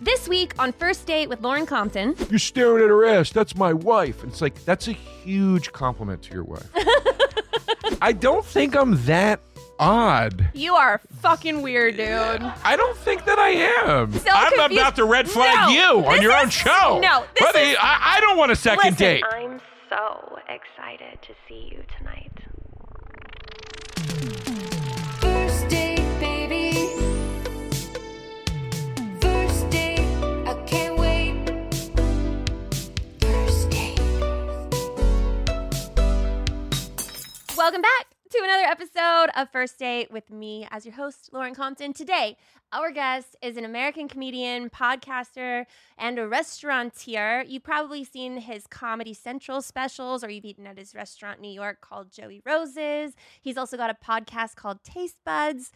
This week on First Date with Lauren Compton. You're staring at her ass. That's my wife. And it's like, that's a huge compliment to your wife. I don't think I'm that odd. You are fucking weird, dude. I don't think that I am. So I'm confused. about to red flag No, you on this your own show. no, this Buddy, is- I, I don't want a second Listen, date. I'm so excited to see you tonight. Welcome back to another episode of First Date with me as your host, Lauren Compton. Today, our guest is an American comedian, podcaster, and a restaurateur. You've probably seen his Comedy Central specials or you've eaten at his restaurant in New York called Joey Roses. He's also got a podcast called Taste Buds.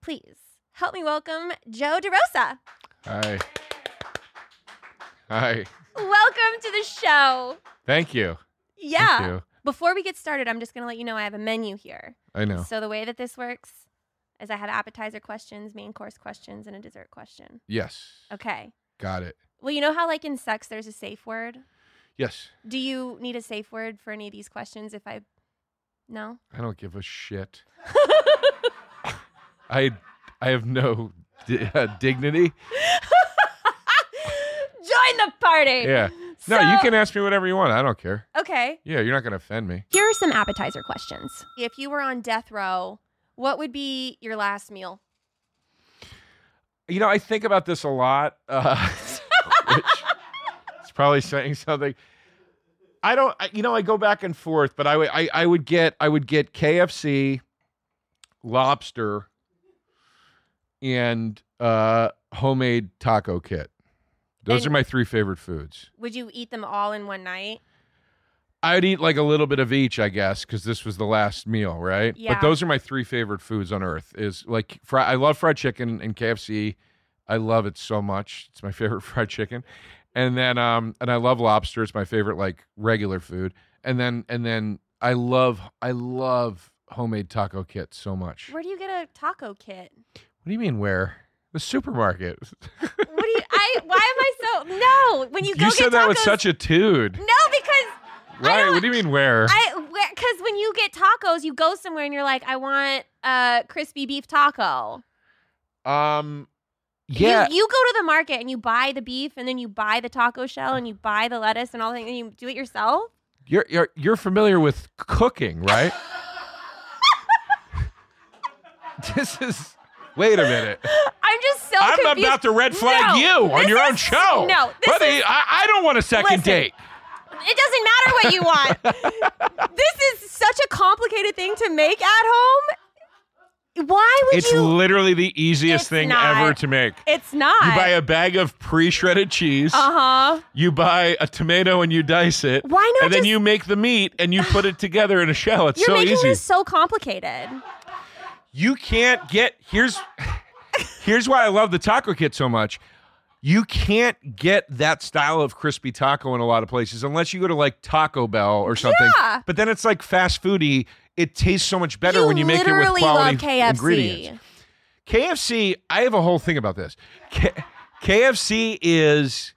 Please help me welcome Joe DeRosa. Hi. Hi. Welcome to the show. Thank you. Yeah. you. Before we get started, I'm just going to let you know I have a menu here. I know. So the way that this works is I have appetizer questions, main course questions, and a dessert question. Yes. Okay. Got it. Well, you know how like in sex there's a safe word? Yes. Do you need a safe word for any of these questions if I No? I don't give a shit. I I have no di- uh, dignity. Join the party. Yeah. No, you can ask me whatever you want. I don't care. Okay. Yeah, you're not going to offend me. Here are some appetizer questions. If you were on death row, what would be your last meal? You know, I think about this a lot, uh, which is probably saying something. I don't, I, you know, I go back and forth, but I would, I, I would get, I would get KFC, lobster, and uh, homemade taco kit. Those And- are my three favorite foods. Would you eat them all in one night? I'd eat like a little bit of each, I guess, because this was the last meal, right? Yeah. But those are my three favorite foods on earth. Is like fry. I love fried chicken and KFC. I love it so much. It's my favorite fried chicken, and then um and I love lobster. It's my favorite like regular food. And then and then I love I love homemade taco kit so much. Where do you get a taco kit? What do you mean where? The supermarket. What do you I why am I so No, when you go you get said that with such a tude. No, because Right? What do you mean where? I because when you get tacos, you go somewhere and you're like, I want a crispy beef taco. um yeah. You, you go to the market and you buy the beef and then you buy the taco shell and you buy the lettuce and all that and you do it yourself. You're you're you're familiar with cooking, right? this is. Wait a minute. I'm just so I'm confused. about to red flag No, you on your own show. No, this buddy. is, I, I don't want a second Listen. date. it doesn't matter what you want. this is such a complicated thing to make at home. Why would It's you? It's literally the easiest thing not. ever to make. it's not. You buy a bag of pre-shredded cheese. uh huh. You buy a tomato and you dice it. Why not And then you make the meat and you put it together in a shell. It's You're so making this so complicated. You can't get here's here's why I love the taco kit so much. You can't get that style of crispy taco in a lot of places unless you go to like Taco Bell or something. Yeah. But then it's like fast foody. It tastes so much better you when you make it with quality love KFC. ingredients. KFC, I have a whole thing about this. K- KFC is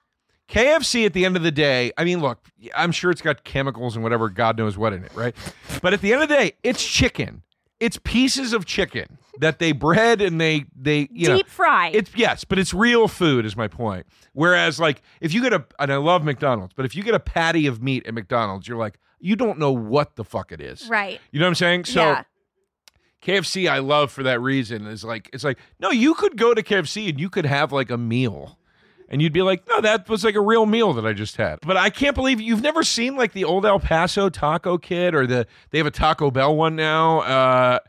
KFC at the end of the day. I mean, look, I'm sure it's got chemicals and whatever God knows what in it, right? But at the end of the day, it's chicken. It's pieces of chicken that they bread and they they you know Deep fried. it's yes, but it's real food is my point. Whereas like if you get a and I love McDonald's, but if you get a patty of meat at McDonald's, you're like you don't know what the fuck it is. right. You know what I'm saying? So yeah. KFC I love for that reason is like it's like no, you could go to KFC and you could have like a meal. And you'd be like, no, that was like a real meal that I just had. But I can't believe you've never seen like the old El Paso taco kit or the they have a Taco Bell one now. Uh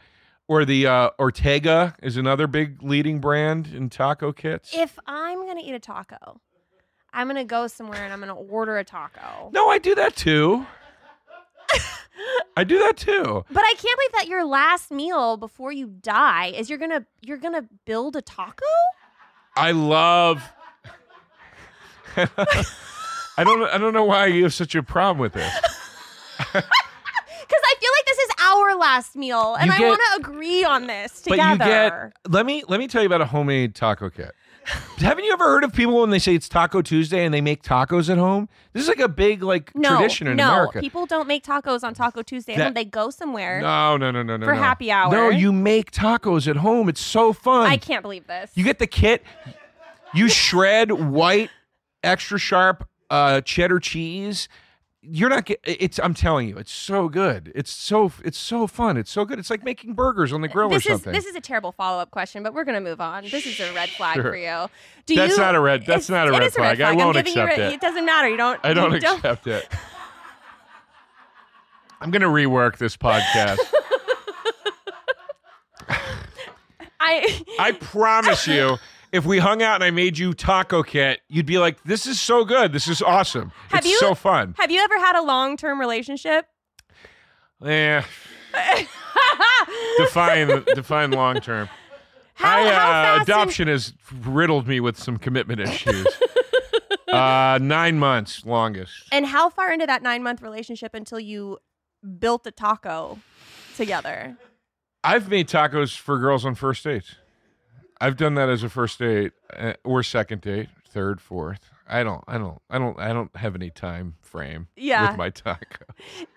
Or the uh, Ortega is another big leading brand in taco kits. If I'm gonna eat a taco, I'm gonna go somewhere and I'm gonna order a taco. no, I do that too. I do that too. But I can't believe that your last meal before you die is you're gonna you're gonna build a taco. I love. I don't. I don't know why you have such a problem with this. Because I feel like this is our last meal, and You I get- want to agree on this But together. you get. Let me. Let me tell you about a homemade taco kit. Haven't you ever heard of people when they say it's Taco Tuesday and they make tacos at home? This is like a big like no, tradition in no, America. people don't make tacos on Taco Tuesday. at That-. They go somewhere. no, no, no, no, no. For no. happy hour. No, you make tacos at home. It's so fun. I can't believe this. You get the kit. You shred white, extra sharp uh, cheddar cheese. You're not get. It's. I'm telling you, it's so good. It's so. It's so fun. It's so good. It's like making burgers on the grill this or is something. this is a terrible follow up question, but we're gonna move on. This is a red flag Sure. for you. Do That's you, not a red- that's not a red is flag. I won't you accept re- it. It doesn't matter. You don't. I don't you accept it. I'm gonna rework this podcast. I I promise you, if we hung out and I made you taco kit, you'd be like, "This is so good. This is awesome. Have it's you- so fun." have you ever had a long term relationship? Yeah. define define long term. How, I, uh, fast in- adoption has riddled me with some commitment issues. uh, nine months longest. and how far into that nine month relationship until you built a taco together? I've made tacos for girls on first dates. I've done that as a first date uh, or second date, third, fourth. I don't, I don't, I don't, I don't have any time frame Yeah. with my taco.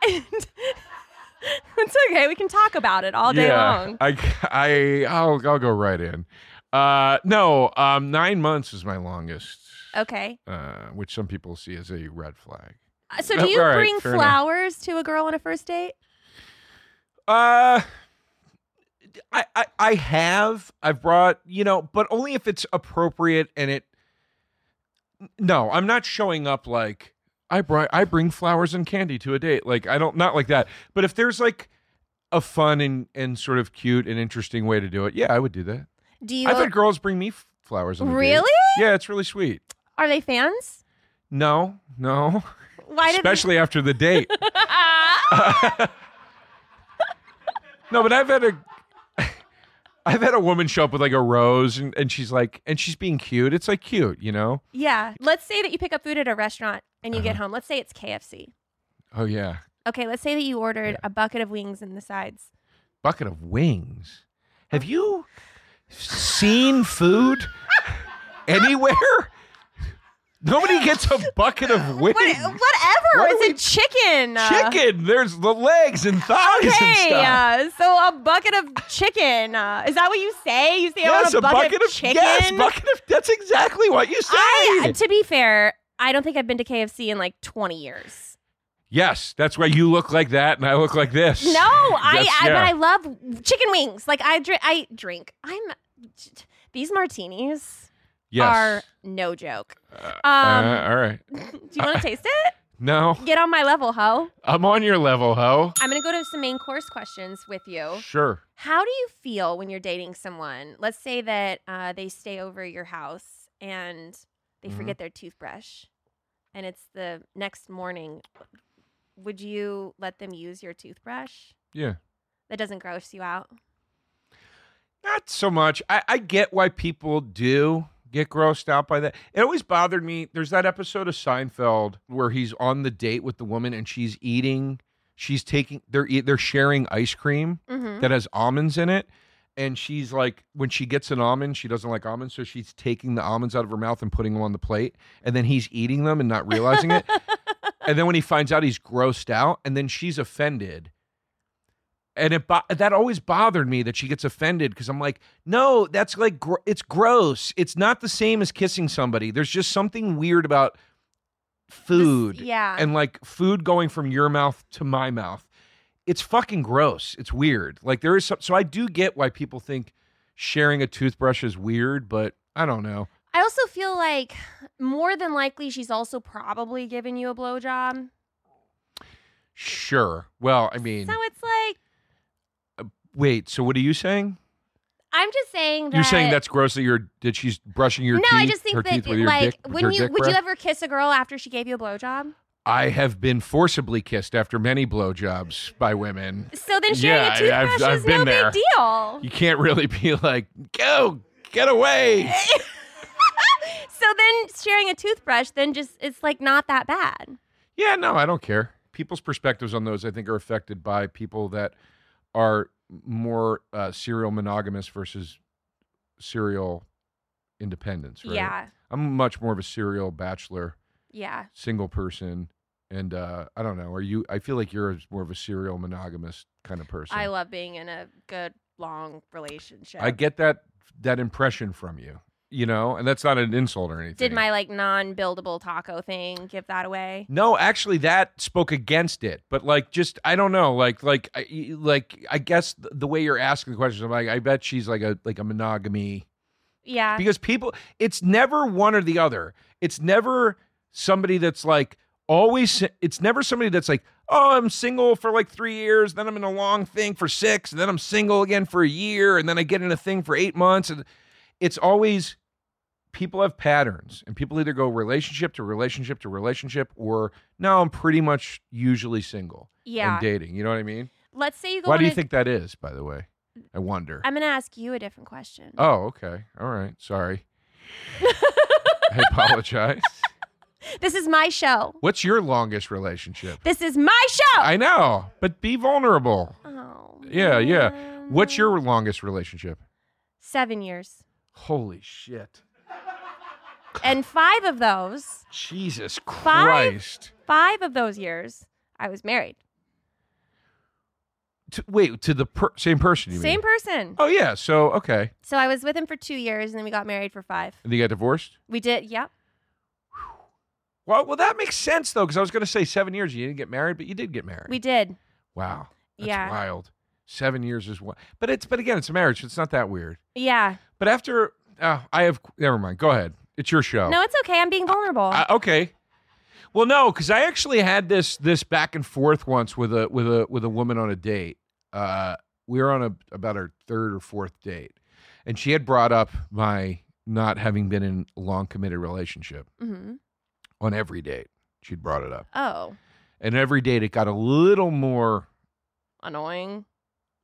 And it's okay. We can talk about it all day yeah, long. I, I, I'll, I'll go right in. Uh, no, um, nine months is my longest, Okay. uh, which some people see as a red flag. Uh, So Oh, do you right, bring fair enough. flowers to a girl on a first date? Uh I, I I have I've brought you know but only if it's appropriate and it no I'm not showing up like I brought I bring flowers and candy to a date like I don't not like that but if there's like a fun and and sort of cute and interesting way to do it yeah I would do that Do you I've had girls bring me f- flowers on a date. really? yeah it's really sweet Are they fans? no no Why especially after the date No, but I've had a I've had a woman show up with like a rose and, and she's like and she's being cute. It's like cute, you know? Yeah. Let's say that you pick up food at a restaurant and you Uh-huh. get home. Let's say it's KFC. Oh yeah. Okay, let's say that you ordered Yeah. a bucket of wings and the sides. Bucket of wings. Have you seen food anywhere? Nobody gets a bucket of wings. What, whatever. What it's a chicken. uh, Chicken. There's the legs and thighs and stuff. uh, so a bucket of chicken. Uh, is that what you say? You say I yes, want a, bucket, of of chicken. Yes, bucket of. That's exactly what you say. I, to be fair, I don't think I've been to KFC in like 20 years. yes, that's why you look like that and I look like this. No, I, I yeah. but I love chicken wings. Like I drink I drink. I'm these martinis Yes. are no joke. Uh, Um, uh, all right. Do you want to taste it? No, Get on my level, ho. I'm on your level, ho. I'm going to go to some main course questions with you. Sure. How do you feel when you're dating someone? Let's say that uh, they stay over your house and they Mhm. forget their toothbrush and it's the next morning. Would you let them use your toothbrush? Yeah. That doesn't gross you out? Not so much. I, I get why people do get grossed out by that. It always bothered me. There's that episode of Seinfeld where he's on the date with the woman and she's eating. She's taking. They're they're sharing ice cream Mm-hmm. that has almonds in it. And she's like, when she gets an almond, she doesn't like almonds, so she's taking the almonds out of her mouth and putting them on the plate, and then he's eating them and not realizing it. and then when he finds out, he's grossed out, and then she's offended. And it bo- that always bothered me that she gets offended because I'm like, no, that's like gr- it's gross. It's not the same as kissing somebody. There's just something weird about food yeah. and like food going from your mouth to my mouth. It's fucking gross. It's weird. Like there is some, so I do get why people think sharing a toothbrush is weird, but I don't know. I also feel like more than likely she's also probably giving you a blowjob. Sure. Well, I mean, So it's like wait. So what are you saying? I'm just saying that You're saying that's gross that you're that she's brushing your teeth. no, teeth. I just think her that teeth with your like dick, with when her you dick would you breath? ever kiss a girl after she gave you a blowjob? I have been forcibly kissed after many blowjobs by women. So then sharing Yeah, a I- toothbrush I've- I've is been no there. big deal. You can't really be like, go, get away. So then sharing a toothbrush then just it's like not that bad. Yeah, no, I don't care. People's perspectives on those, I think, are affected by people that are more uh, serial monogamous versus serial independence. Right? Yeah. I'm much more of a serial bachelor, Yeah. single person, and uh, I don't know. Are you? I feel like you're more of a serial monogamous kind of person. I love being in a good long relationship. I get that that impression from you, you know, and that's not an insult or anything. Did my like non-buildable taco thing give that away? No, actually, that spoke against it. But like, just I don't know. Like, like, I, like I guess the, way you're asking the question, I'm like, I bet she's like a like a monogamy Yeah. because people. It's never one or the other. It's never somebody that's like always. It's never somebody that's like, oh, I'm single for like three years, then I'm in a long thing for six, and then I'm single again for a year, and then I get in a thing for eight months, and it's always people have patterns and people either go relationship to relationship to relationship or now i'm pretty much usually single yeah. and dating you know what i mean Let's say you go why do you a- think that is by the way i wonder I'm gonna ask you a different question. oh okay all right sorry i apologize This is my show. what's your longest relationship This is my show. i know but be vulnerable oh. Yeah, yeah. what's your longest relationship seven years? Holy shit And five of those, jesus christ five of those years, I was married. to, wait to the per- same person you Same mean person. oh yeah so okay So I was with him for two years, and then we got married for five. and you got divorced We did. Yep. Well, well, that makes sense though, because I was going to say seven years you didn't get married, but you did get married. We did. wow, that's Yeah. wild. Seven years is what? But it's but again, it's a marriage, so it's not that weird. Yeah. But after, uh, I have never mind. Go ahead. It's your show. No, it's okay. I'm being vulnerable. I- okay. Well, no, because I actually had this this back and forth once with a with a with a woman on a date. Uh, we were on a about our third or fourth date, and she had brought up my not having been in a long committed relationship hmm on every date. She'd brought it up. Oh, and every date it got a little more annoying.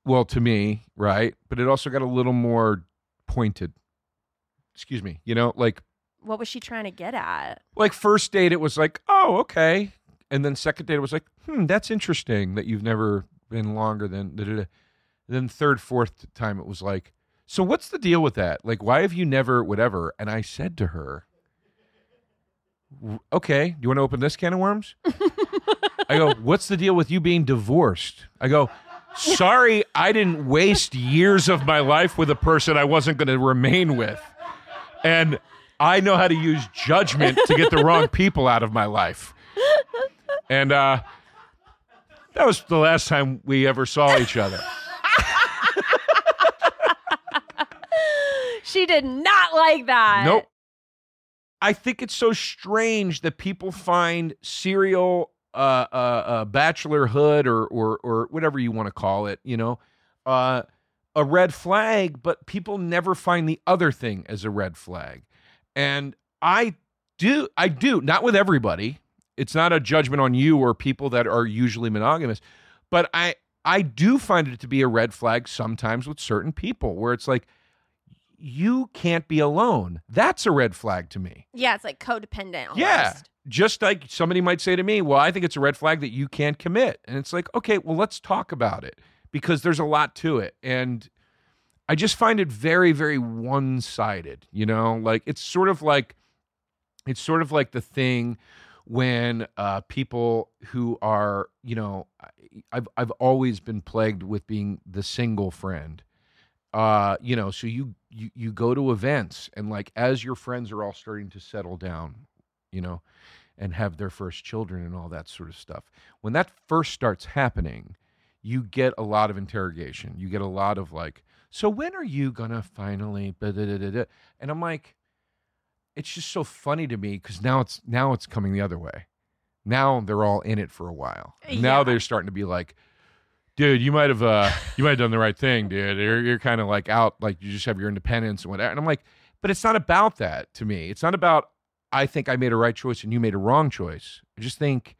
Well to me right? But it also got a little more pointed. Excuse me you know like What was she trying to get at? like first date it was like oh okay. And then second date it was like hmm that's interesting that you've never been longer than da, da, da. then third fourth time it was like so what's the deal with that? Like why have you never whatever? And i said to her okay you want to open this can of worms? I go what's the deal with you being divorced? I go sorry i didn't waste years of my life with a person i wasn't going to remain with and I know how to use judgment to get the wrong people out of my life. And uh, that was the last time we ever saw each other. She did not like that. Nope. I think it's so strange that people find serial uh, uh, uh, bachelorhood or, or or whatever you want to call it, you know, uh, a red flag, but people never find the other thing as a red flag. And I do, I do, not with everybody. It's not a judgment on you or people that are usually monogamous, but I I do find it to be a red flag sometimes with certain people where it's like you can't be alone. That's a red flag to me. Yeah, it's like codependent. Almost. Yeah. Just like somebody might say to me, Well, I think it's a red flag that you can't commit. And it's like, okay, well, let's talk about it because there's a lot to it. And I just find it very, very one sided, you know? Like it's sort of like it's sort of like the thing when uh, people who are, you know, I've I've always been plagued with being the single friend. Uh, you know, so you you you go to events and like as your friends are all starting to settle down, you know, and have their first children and all that sort of stuff. When that first starts happening, you get a lot of interrogation. You get a lot of like, so when are you gonna finally? And I'm like, it's just so funny to me because now it's now it's coming the other way. Now they're all in it for a while. Now they're starting to be like, dude, you might have uh you might have done the right thing, dude. You're you're kind of like out, like you just have your independence and whatever. And I'm like, but it's not about that to me. It's not about I think I made a right choice and you made a wrong choice. I just think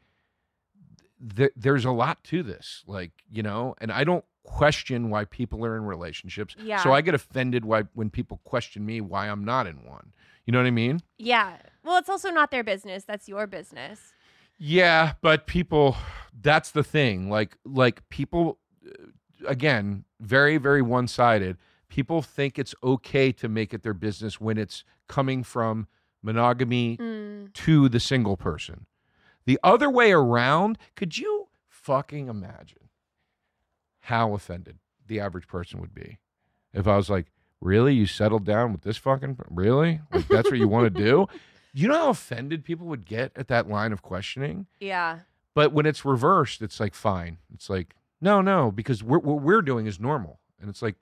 th- there's a lot to this, like you know, and I don't question why people are in relationships. Yeah. So I get offended why when people question me why I'm not in one. You know what I mean? Yeah. Well, it's also not their business. That's your business. Yeah, but people that's the thing. Like like people uh, again, very very one-sided. People think it's okay to make it their business when it's coming from monogamy Mm. to the single person. The other way around, could you fucking imagine how offended the average person would be if I was like, "Really? You settled down with this fucking really? Like that's what you want to do?" You know how offended people would get at that line of questioning? Yeah. But when it's reversed, it's like fine. It's like no, no, because we're, what we're doing is normal, and it's like,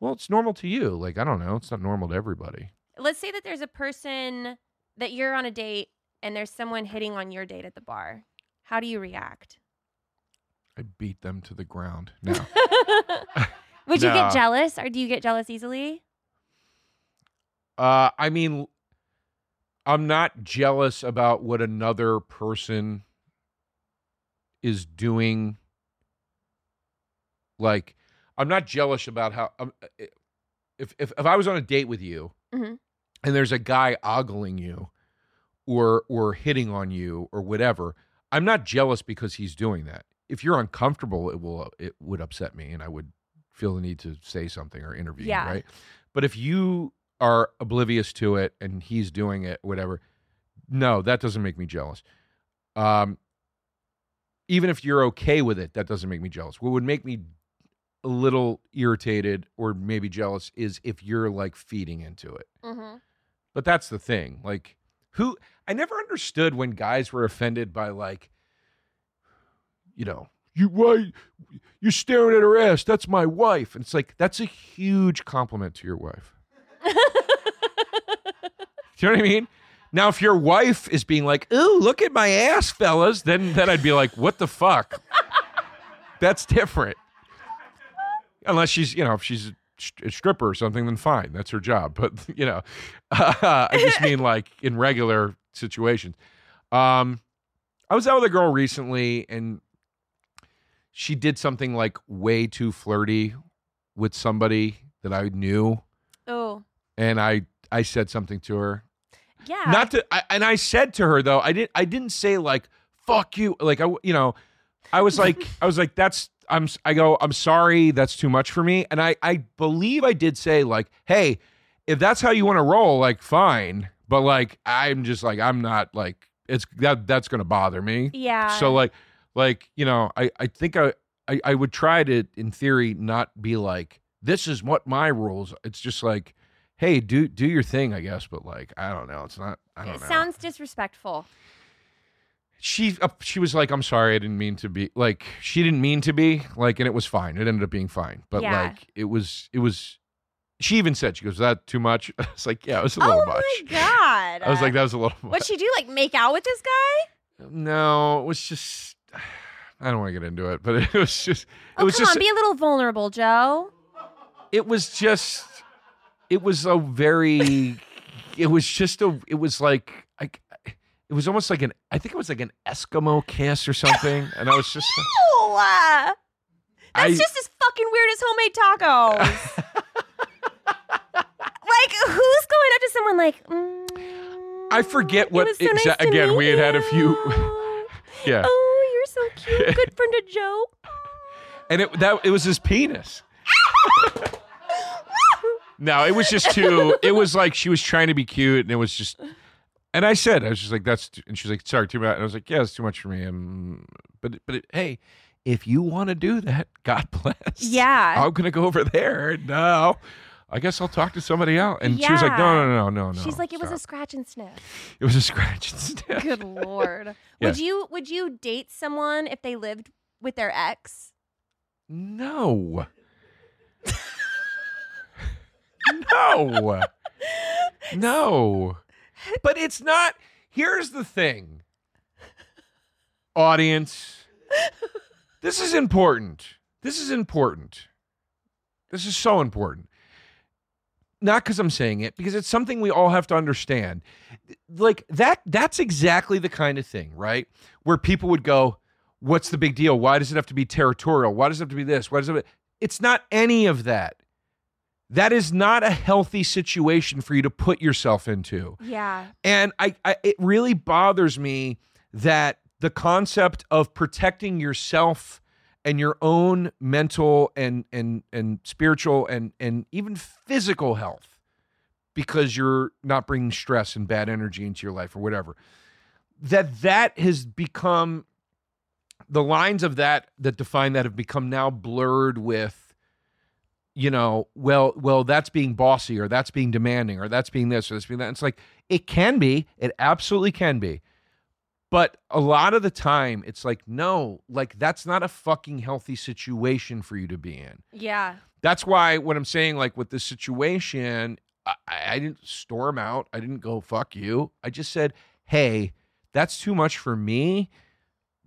well, it's normal to you. Like I don't know, it's not normal to everybody. Let's say that there's a person that you're on a date and there's someone hitting on your date at the bar. How do you react? I beat them to the ground. No, Would you get jealous or do you get jealous easily? uh, I mean, I'm not jealous about what another person is doing. Like, I'm not jealous about how. Um, if if if I was on a date with you, Mhm. And there's a guy ogling you, or or hitting on you, or whatever, I'm not jealous because he's doing that. If you're uncomfortable, it will it would upset me, and I would feel the need to say something or intervene. Yeah. Right. But if you are oblivious to it and he's doing it, whatever, no, that doesn't make me jealous. Um, even if you're okay with it, that doesn't make me jealous. What would make me a little irritated or maybe jealous is if you're like feeding into it. Mm-hmm. But that's the thing. Like, who I never understood when guys were offended by like, you know, you why you're staring at her ass. That's my wife. And it's like that's a huge compliment to your wife. Do you know what I mean? Now, if your wife is being like, "Ooh, look at my ass, fellas," then then I'd be like, "What the fuck?" That's different. Unless she's, you know, if she's a stripper or something, then fine, that's her job. But you know, I just mean like in regular situations. Um, I was out with a girl recently, and she did something like way too flirty with somebody that I knew, Oh, and I I said something to her, yeah. not to I, and I said to her though I didn't I didn't say like fuck you like I you know I was like I was like that's I'm I go I'm sorry that's too much for me and I I believe I did say like hey if that's how you want to roll like fine but like I'm just like I'm not like it's that that's gonna bother me yeah. so like like you know I I think I I, I would try to in theory not be like this is what my rules it's just like hey do do your thing I guess but like I don't know it's not I don't it know it sounds disrespectful. She uh, she was like i'm sorry i didn't mean to be like she didn't mean to be like and it was fine it ended up being fine but Yeah. like it was it was she even said she goes is that too much i was like yeah it was a little oh much Oh my god. i was like that was a little much What'd she do? Like make out with this guy? no it was just i don't want to get into it but it was just it Oh was come just on, be a little vulnerable, Joe. it was just it was a very it was just a it was like it was almost like an i think it was like an eskimo kiss or something and i was just uh, that's I- just as fucking weird as homemade tacos. like, who's going up to someone like? Mm, I forget what so nice exa- again, we had had a few- yeah Oh, you're so cute. Good friend of Joe. and it that it was his penis no it was just too it was like she was trying to be cute and it was just and i said i was just like that's too, and she's like sorry too much and i was like yeah it's too much for me um, but but it, hey if you want to do that god bless Yeah. i'm gonna go over there no i guess i'll talk to somebody else and she was like no no no no no She's like, it was a scratch and sniff. it was a scratch and sniff Good lord. Yeah. Would you would you date someone if they lived with their ex? No. no. No. But it's not. Here's the thing. Audience. This is important. this is important. This is so important. Not because I'm saying it, because it's something we all have to understand. Like that, that's exactly the kind of thing, right? Where people would go, What's the big deal? Why does it have to be territorial? Why does it have to be this? Why does it? It's not any of that. That is not a healthy situation for you to put yourself into. Yeah. And I, I it really bothers me that the concept of protecting yourself and your own mental and and and spiritual and and even physical health because you're not bringing stress and bad energy into your life or whatever that that has become the lines of that that define that have become now blurred with you know well well that's being bossy or that's being demanding or that's being this or that's being that. It's like it can be. It absolutely can be. But a lot of the time it's like no like that's not a fucking healthy situation for you to be in. Yeah. that's why what i'm saying like with this situation I, I didn't storm out. I didn't go fuck you. I just said hey that's too much for me.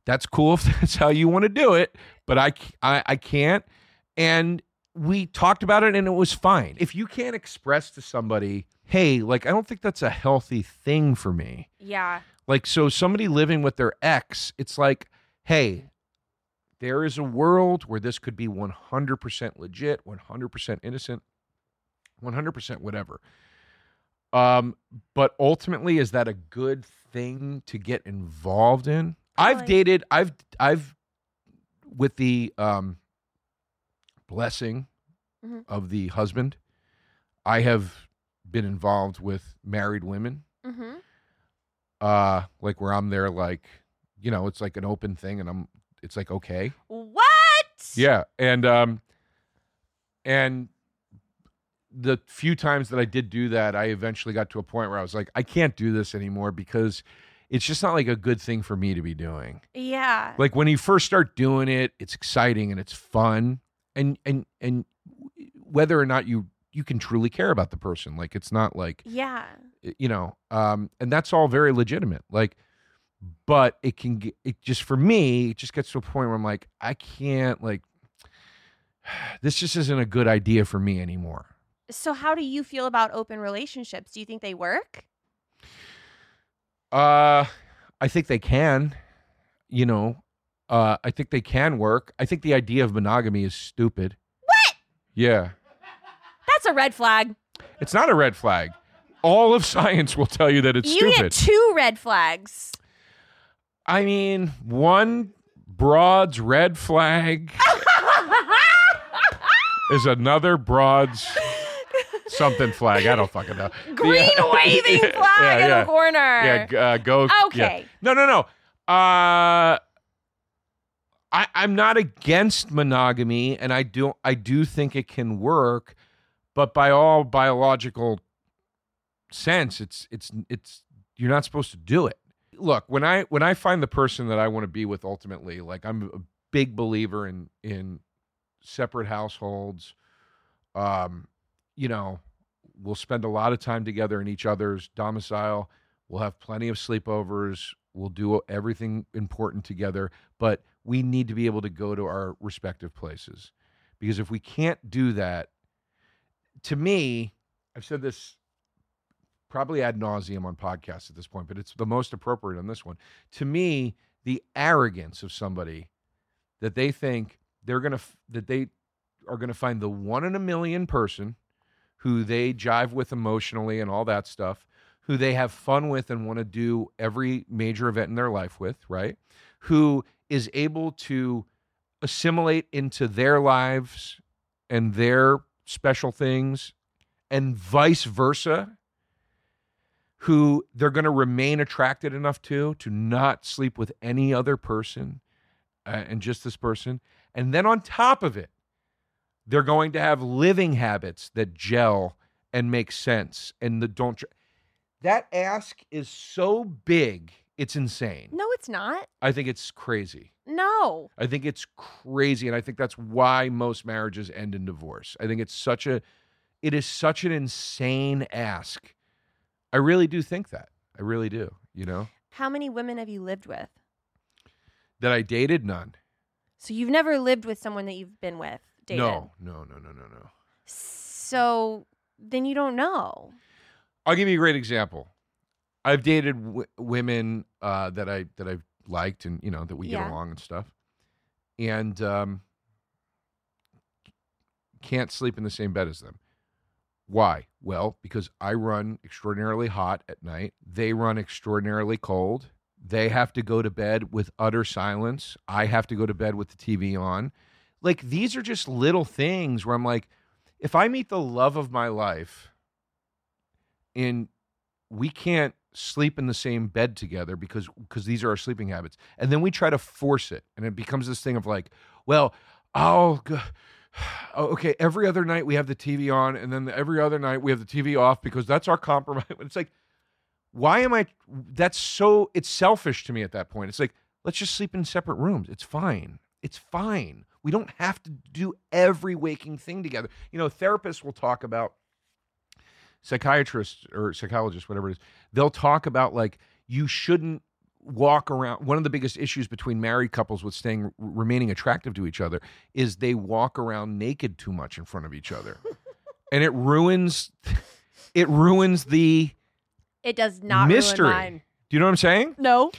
That's cool if that's how you want to do it but I, I, I can't. And we talked about it and it was fine if you can't express to somebody hey like i don't think that's a healthy thing for me Yeah. like, so somebody living with their ex, it's like, hey, there is a world where this could be 100% legit, 100% innocent, 100% whatever. Um, but ultimately, is that a good thing to get involved in? I've dated, I've, I've, with the um, blessing Mhm. of the husband, I have been involved with married women Mm-hmm. uh like where i'm there like you know it's like an open thing and i'm it's like okay What? yeah and um and the few times that i did do that i eventually got to a point where i was like i can't do this anymore because it's just not like a good thing for me to be doing Yeah. like when you first start doing it it's exciting and it's fun and and and whether or not you you can truly care about the person like it's not like yeah. you know um and that's all very legitimate like but it can get it just for me it just gets to a point where i'm like i can't like this just isn't a good idea for me anymore So how do you feel about open relationships? Do you think they work? uh i think they can you know uh i think they can work i think the idea of monogamy is stupid What? yeah That's a red flag. it's not a red flag all of science will tell you that it's stupid. you stupid get two red flags. i mean one broad's red flag is another broad's something flag. I don't fucking know. Green Yeah. waving Yeah, flag in yeah. the corner. Yeah, uh, go. yeah. Okay. No, no, no. Uh, I I'm not against monogamy, and I do I do think it can work, but by all biological sense, it's it's it's you're not supposed to do it. Look, when I when I find the person that I want to be with ultimately, like I'm a big believer in in separate households. Um, you know, we'll spend a lot of time together in each other's domicile. We'll have plenty of sleepovers. We'll do everything important together, but we need to be able to go to our respective places. Because if we can't do that, to me, I've said this probably ad nauseum on podcasts at this point, but it's the most appropriate on this one. To me, the arrogance of somebody that they think they're gonna that they are gonna find the one in a million person who they jive with emotionally and all that stuff, who they have fun with and want to do every major event in their life with, right? Who is able to assimilate into their lives and their special things and vice versa who they're going to remain attracted enough to to not sleep with any other person uh, and just this person. And then on top of it they're going to have living habits that gel and make sense and the don't tr- that ask is so big it's insane No, it's not. i think it's crazy No. I think it's crazy, and I think that's why most marriages end in divorce. I think it's such a, it is such an insane ask. I really do think that. I really do. You know How many women have you lived with? that I dated none. So you've never lived with someone that you've been with, dated. No, no, no, no, no, no. So then you don't know. I'll give you a great example. I've dated w- women uh, that I that I've liked and you know that we Yeah. get along and stuff, and um, can't sleep in the same bed as them. Why? Well, because I run extraordinarily hot at night. They run extraordinarily cold. They have to go to bed with utter silence. I have to go to bed with the TV on. Like these are just little things where I'm like, if I meet the love of my life and we can't sleep in the same bed together because because these are our sleeping habits. And then we try to force it and it becomes this thing of like well oh, okay every other night we have the tv on and then every other night we have the tv off because that's our compromise. It's like why am i that's so it's selfish to me at that point. It's like let's just sleep in separate rooms. It's fine. It's fine. We don't have to do every waking thing together. You know therapists will talk about psychiatrists or psychologists, whatever it is, they'll talk about like you shouldn't walk around. One of the biggest issues between married couples with staying remaining attractive to each other is they walk around naked too much in front of each other, and it ruins it ruins the It does not mystery. ruin mine. Do you know what I'm saying? No.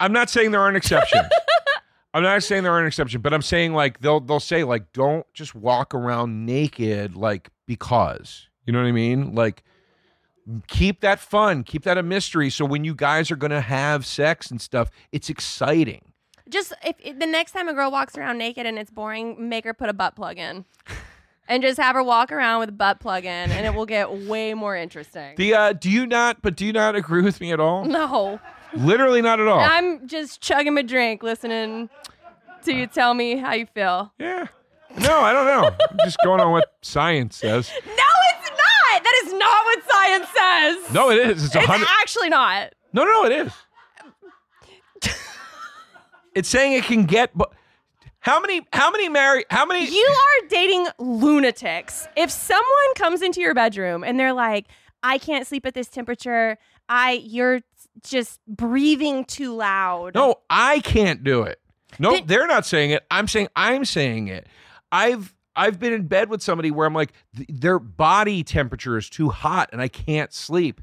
I'm not saying there aren't exceptions. I'm not saying there aren't exceptions, but I'm saying like they'll they'll say like don't just walk around naked like because. You know what I mean? Like keep that fun, keep that a mystery so when you guys are going to have sex and stuff, it's exciting. Just if, if the next time a girl walks around naked and it's boring, make her put a butt plug in. And just have her walk around with a butt plug in, and it will get way more interesting. The uh do you not but do you not agree with me at all? no, Literally not at all. I'm just chugging my drink, listening to you tell me how you feel. yeah. No, I don't know. I'm just going on what science says. No, it's not. That is not what science says. No, it is. It's a it's actually not. No, no, no, it is. it's saying it can get. But how many? How many married? How many? You are dating lunatics. If someone comes into your bedroom and they're like, "I can't sleep at this temperature. I you're just breathing too loud." No, I can't do it. No, they're not saying it. I'm saying I'm saying it. I've I've been in bed with somebody where I'm like th- their body temperature is too hot and I can't sleep.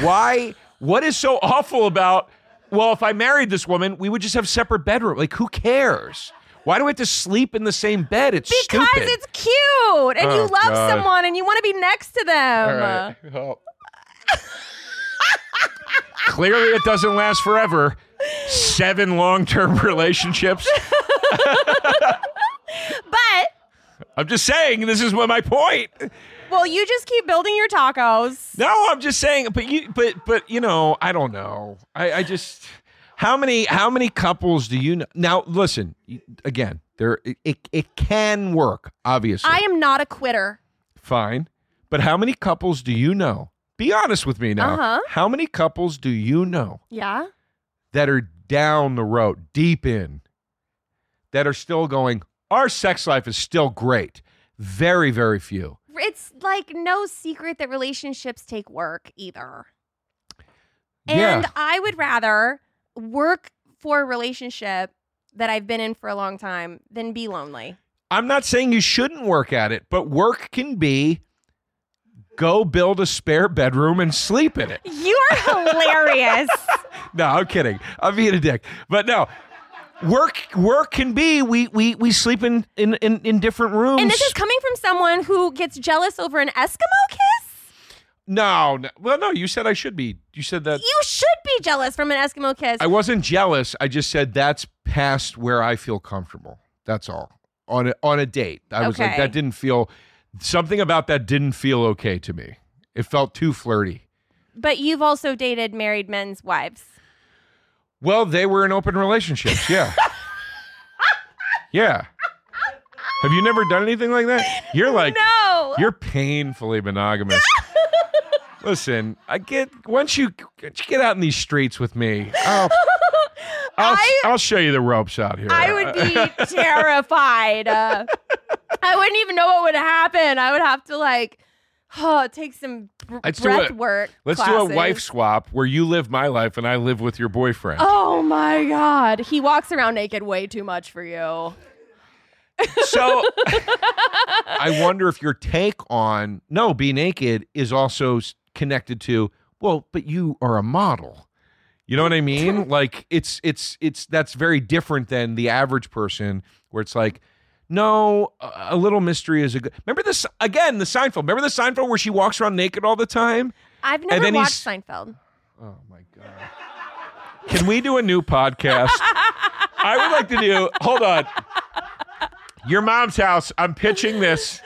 Why? what is so awful about? Well, if I married this woman, we would just have separate bedroom. Like, who cares? Why do we have to sleep in the same bed? It's because stupid. it's cute and you Oh, love God. someone and you want to be next to them. All right. Well. Clearly, it doesn't last forever. Seven long term relationships. I'm just saying, this is what my point. well, you just keep building your tacos. No, I'm just saying, but you, but, but, you know, I don't know. I, I just, how many, how many couples do you know? Now, listen, again, there, it, it, it can work, obviously. I am not a quitter. Fine. But how many couples do you know? Be honest with me now. Uh-huh. How many couples do you know Yeah. that are down the road, deep in, that are still going, our sex life is still great? Very, very few. It's like no secret that relationships take work either. Yeah. And I would rather work for a relationship that I've been in for a long time than be lonely. I'm not saying you shouldn't work at it, but work can be go build a spare bedroom and sleep in it. You are hilarious. No, I'm kidding. I'm being a dick. But no. Work work can be we we we sleep in in in, in different rooms. and this is coming from someone who gets jealous over an Eskimo kiss? no, no, well no, you said I should be. You said that You should be jealous from an Eskimo kiss. I wasn't jealous. I just said that's past where I feel comfortable. That's all. On a, on a date. I was like that didn't feel something about that didn't feel okay to me. It felt too flirty. but you've also dated married men's wives. Well, they were in open relationships. Yeah. yeah. Have you never done anything like that? You're like No. you're painfully monogamous. Listen, I get once you get out in these streets with me, I'll I'll, I- I'll show you the ropes out here. I would be terrified. Uh, I wouldn't even know what would happen. I would have to like, oh, take some br- Let's do breath work. Let's do a wife swap where you live my life and I live with your boyfriend. Oh my god, he walks around naked way too much for you. So I wonder if your take on no, be naked is also connected to well, but you are a model. You know what I mean? like it's it's it's that's very different than the average person where it's like no, a little mystery is a good. Remember this again, the Seinfeld. Remember the Seinfeld where she walks around naked all the time? I've never watched he's- Seinfeld. Oh my god. Can we do a new podcast? I would like to do. Hold on. Your mom's house. I'm pitching this.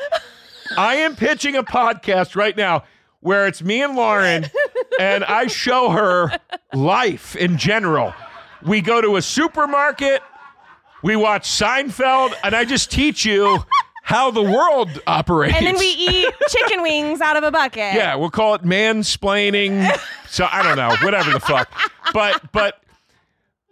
I am pitching a podcast right now where it's me and Lauren, and I show her life in general. We go to a supermarket, we watch Seinfeld, and I just teach you how the world operates. And then we eat chicken wings out of a bucket. Yeah, we'll call it mansplaining. So I don't know, whatever the fuck. But but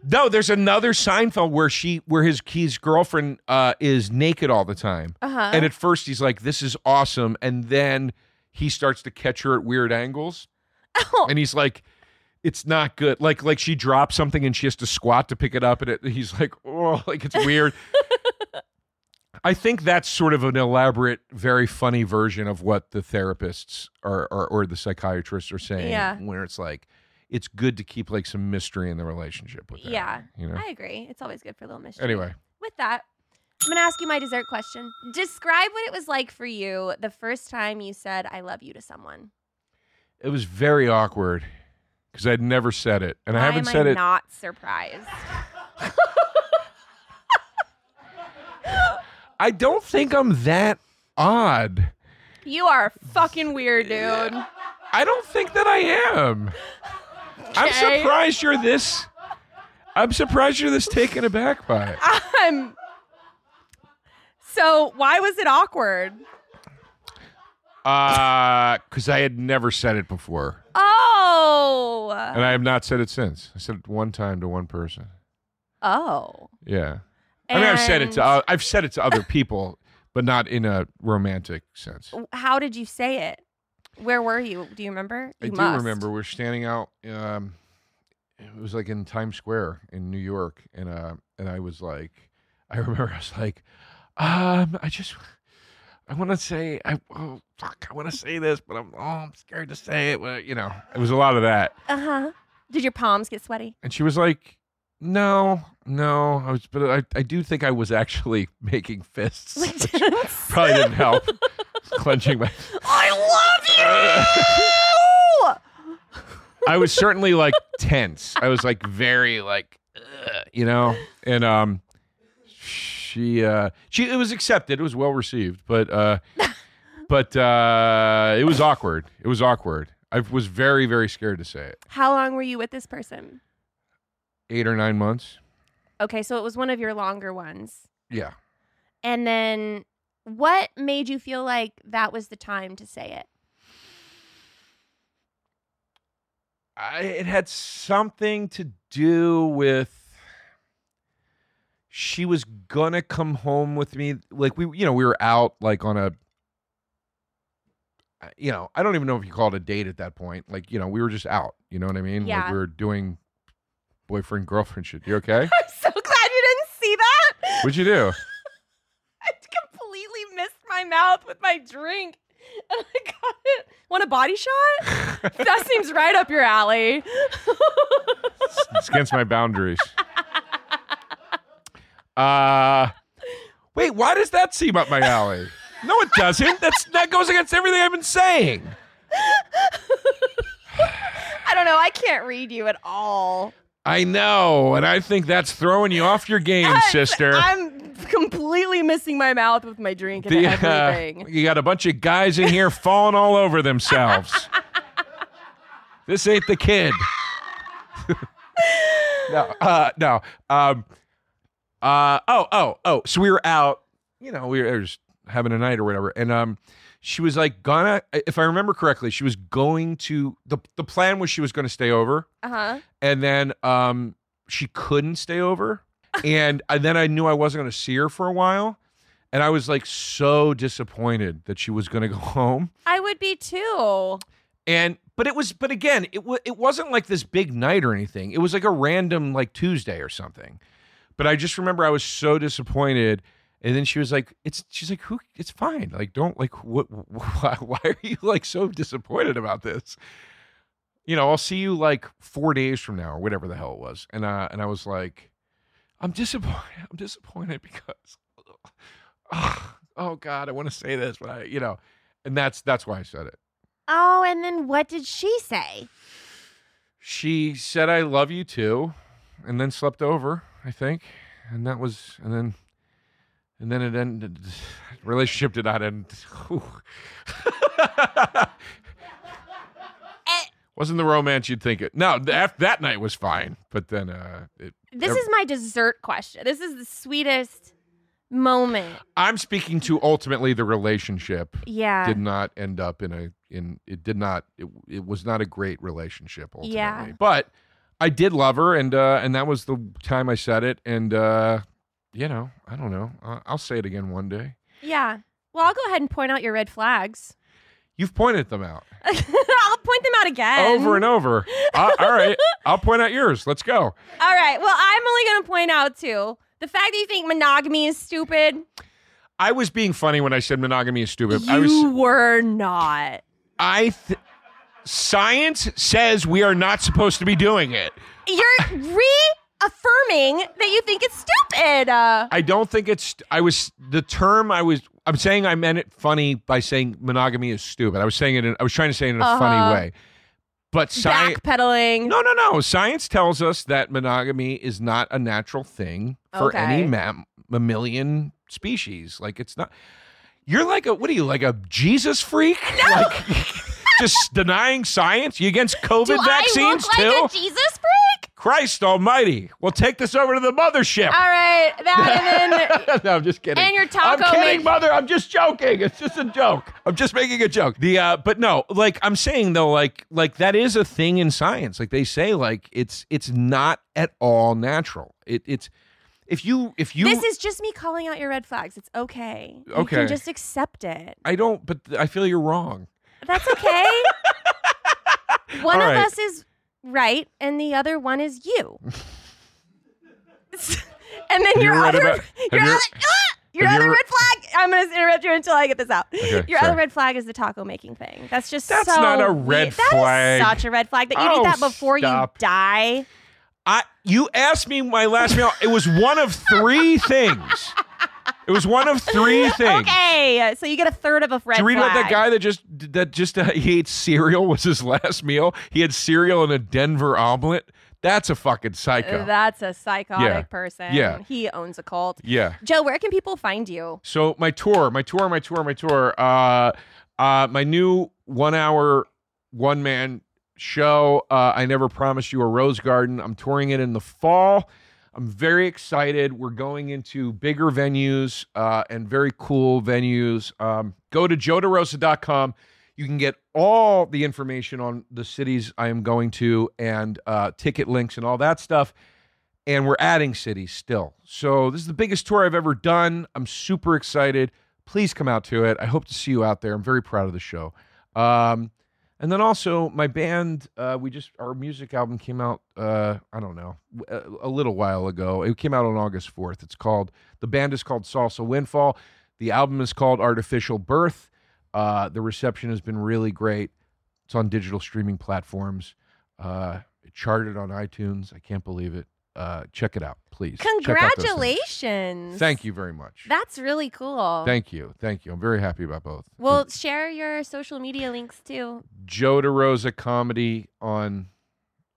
no, there's another Seinfeld where she where his his girlfriend uh, is naked all the time, Uh-huh. and at first he's like, "This is awesome," and then he starts to catch her at weird angles, Oh. and he's like. It's not good. Like like she drops something and she has to squat to pick it up, and it, he's like, oh, like it's weird. I think that's sort of an elaborate, very funny version of what the therapists are, or, or the psychiatrists are saying. Yeah. Where it's like, it's good to keep like some mystery in the relationship with that. Yeah, You know. I agree. It's always good for a little mystery. Anyway, With that, I'm going to ask you my dessert question. Describe what it was like for you the first time you said, I love you to someone. it was very awkward because I'd never said it, and I haven't am said I it. not surprised? I don't think I'm that odd. You are fucking weird, dude. I don't think that I am. I'm surprised you're this. I'm surprised you're this taken aback by it. I'm. Um, so why was it awkward? Uh, because I had never said it before. Oh. And I have not said it since. I said it one time to one person. Oh. Yeah. I mean, I've said it to uh, I've said it to other people, but not in a romantic sense. How did you say it? Where were you? Do you remember? I You do must. remember we are standing out. Um, it was like in Times Square in New York, and uh, and I was like, I remember I was like, um, I just, I want to say, I oh fuck, I want to say this, but I'm oh I'm scared to say it. Well, you know, it was a lot of that. Uh huh. Did your palms get sweaty? And she was like, "No, no." I was, but I, I do think I was actually making fists. which probably didn't help. Clenching my. I love you. I was certainly like tense. I was like very like, "Ugh," you know, and um, she uh, she it was accepted. It was well received, but uh, but uh, it was awkward. It was awkward. I was very very scared to say it. How long were you with this person? Eight or nine months. Okay, so it was one of your longer ones. Yeah. And then what made you feel like that was the time to say it? I, it had something to do with she was gonna come home with me like we you know we were out like on a uh, you know i don't even know if you call it a date at that point like you know we were just out you know what i mean like Yeah. we were doing boyfriend girlfriend shit you okay I'm so glad you didn't see that. what'd you do I completely missed my mouth with my drink. And I got it. Want a body shot? that seems right up your alley. it's against my boundaries uh wait why does that seem up my alley no it doesn't that's that goes against everything i've been saying I don't know. I can't read you at all. I know, and I think that's throwing you off your game, I'm- sister. I'm completely missing my mouth with my drink and The, uh, everything. you got a bunch of guys in here falling all over themselves. this ain't the kid. no, uh, no. Um, uh, oh, oh, oh. So we were out. You know, we were just having a night or whatever, and um, she was like gonna. If I remember correctly, she was going to. the The plan was she was going to stay over Uh huh. and then um she couldn't stay over and, and then i knew i wasn't going to see her for a while and i was like so disappointed that she was going to go home I would be too. and but it was but again it, wa it wasn't like this big night or anything it was like a random like tuesday or something but i just remember i was so disappointed And then she was like, "It's." She's like, "Who? It's fine. Like, don't like. What? Why, why are you like so disappointed about this? You know, I'll see you like four days from now or whatever the hell it was." And uh, and I was like, "I'm disappointed. I'm disappointed because, oh, oh God, I want to say this, but I, you know, and that's that's why I said it. Oh, and then what did she say? She said, "I love you too," and then slept over. I think, and that was, and then. And then it ended. Relationship did not end. Wasn't the romance you'd think it? No, that that night was fine, but then uh, it, This ev- is my dessert question. This is the sweetest moment. I'm speaking to ultimately the relationship Yeah. did not end up in a in it did not it, it was not a great relationship ultimately. Yeah. But I did love her and uh and that was the time I said it and uh you know, I don't know. I'll say it again one day. yeah. Well, I'll go ahead and point out your red flags. You've pointed them out I'll point them out again. over and over. Uh, all right, I'll point out yours. Let's go. All right. Well, I'm only going to point out two. The fact that you think monogamy is stupid. I was being funny when I said monogamy is stupid. you I was were not. I th- science says we are not supposed to be doing it. You're reaffirming that you think it's stupid. Uh, I don't think it's. I was the term I was. I'm saying I meant it funny by saying monogamy is stupid. I was saying it. In, I was trying to say it in a Uh-huh. funny way. But science. backpedaling. No, no, no. Science tells us that monogamy is not a natural thing for Okay. any mam- mammalian species. Like it's not. You're like a what are you like a Jesus freak? Like just denying science? You against COVID Do vaccines I too? look like a Jesus freak? Christ Almighty! We'll take this over to the mothership. All right. That and then no, I'm just kidding. And your taco. I'm kidding, mother. I'm just joking. It's just a joke. I'm just making a joke. The uh, but no, like I'm saying though, like like that is a thing in science. Like they say, like it's it's not at all natural. It it's if you if you this is just me calling out your red flags. It's okay. You Okay. can just accept it. I don't, but I feel you're wrong. That's okay. one All of right. us is right, and the other one is you. and then you your other, about- your other, ah! your other red flag. I'm going to interrupt you until I get this out. Okay, your sorry. other red flag is the taco making thing. That's just That's so not a weird. red That is flag. such a red flag that you Oh, eat that before stop. you die. I you asked me my last meal. It was one of three things. It was one of three things. Okay, so you get a third of a red Did you read about that guy that just that just uh, he ate cereal was his last meal? He had cereal and a Denver omelet. That's a fucking psycho. That's a psychotic Yeah. person. Yeah. He owns a cult. yeah. Joe, where can people find you? So my tour, my tour, my tour, my tour. Uh, uh, my new one-hour, one-man show. Uh, I never promised you a rose garden. I'm touring it in the fall. I'm very excited. We're going into bigger venues uh, and very cool venues. Um, go to joederosa.com. You can get all the information on the cities I am going to and uh, ticket links and all that stuff and we're adding cities still. So this is the biggest tour I've ever done. I'm super excited. Please come out to it. I hope to see you out there. I'm very proud of the show. Um, and then also my band, uh, we just our music album came out. Uh, I don't know, a, a little while ago. It came out on August 4th. It's called the band is called Salsa Windfall. The album is called Artificial Birth. Uh, the reception has been really great. It's on digital streaming platforms. Uh, it charted on iTunes. I can't believe it. Uh, check it out, please. Congratulations. Thank you very much. That's really cool. Thank you. Thank you. I'm very happy about both. well, share your social media links too. Joe DeRosa comedy on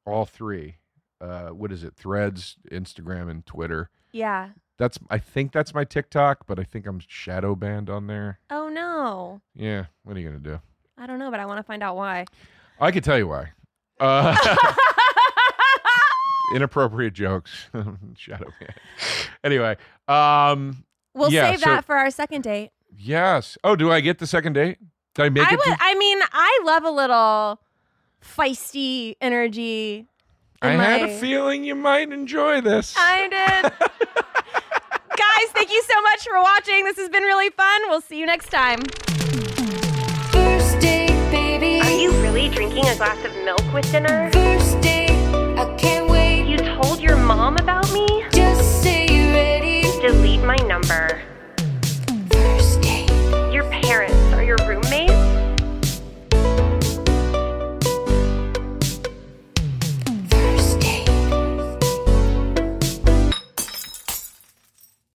all three. Uh, what is it? Threads, Instagram, and Twitter. Yeah. That's I think that's my TikTok, but I think I'm shadow banned on there. Oh no. Yeah. What are you gonna do? I don't know, but I want to find out why. I can tell you why. Uh, inappropriate jokes. shadow banned. Anyway. Um. we'll Yeah, save so- that for our second date. Yes. Oh, do I get the second date? Did I make I it? would. to- I mean, I love a little feisty energy. in I had a feeling you might enjoy this. I did. Guys, thank you so much for watching. This has been really fun. We'll see you next time. First date, baby. Are you really drinking a glass of milk with dinner? First date mom about me? Just say you're ready. Delete my number.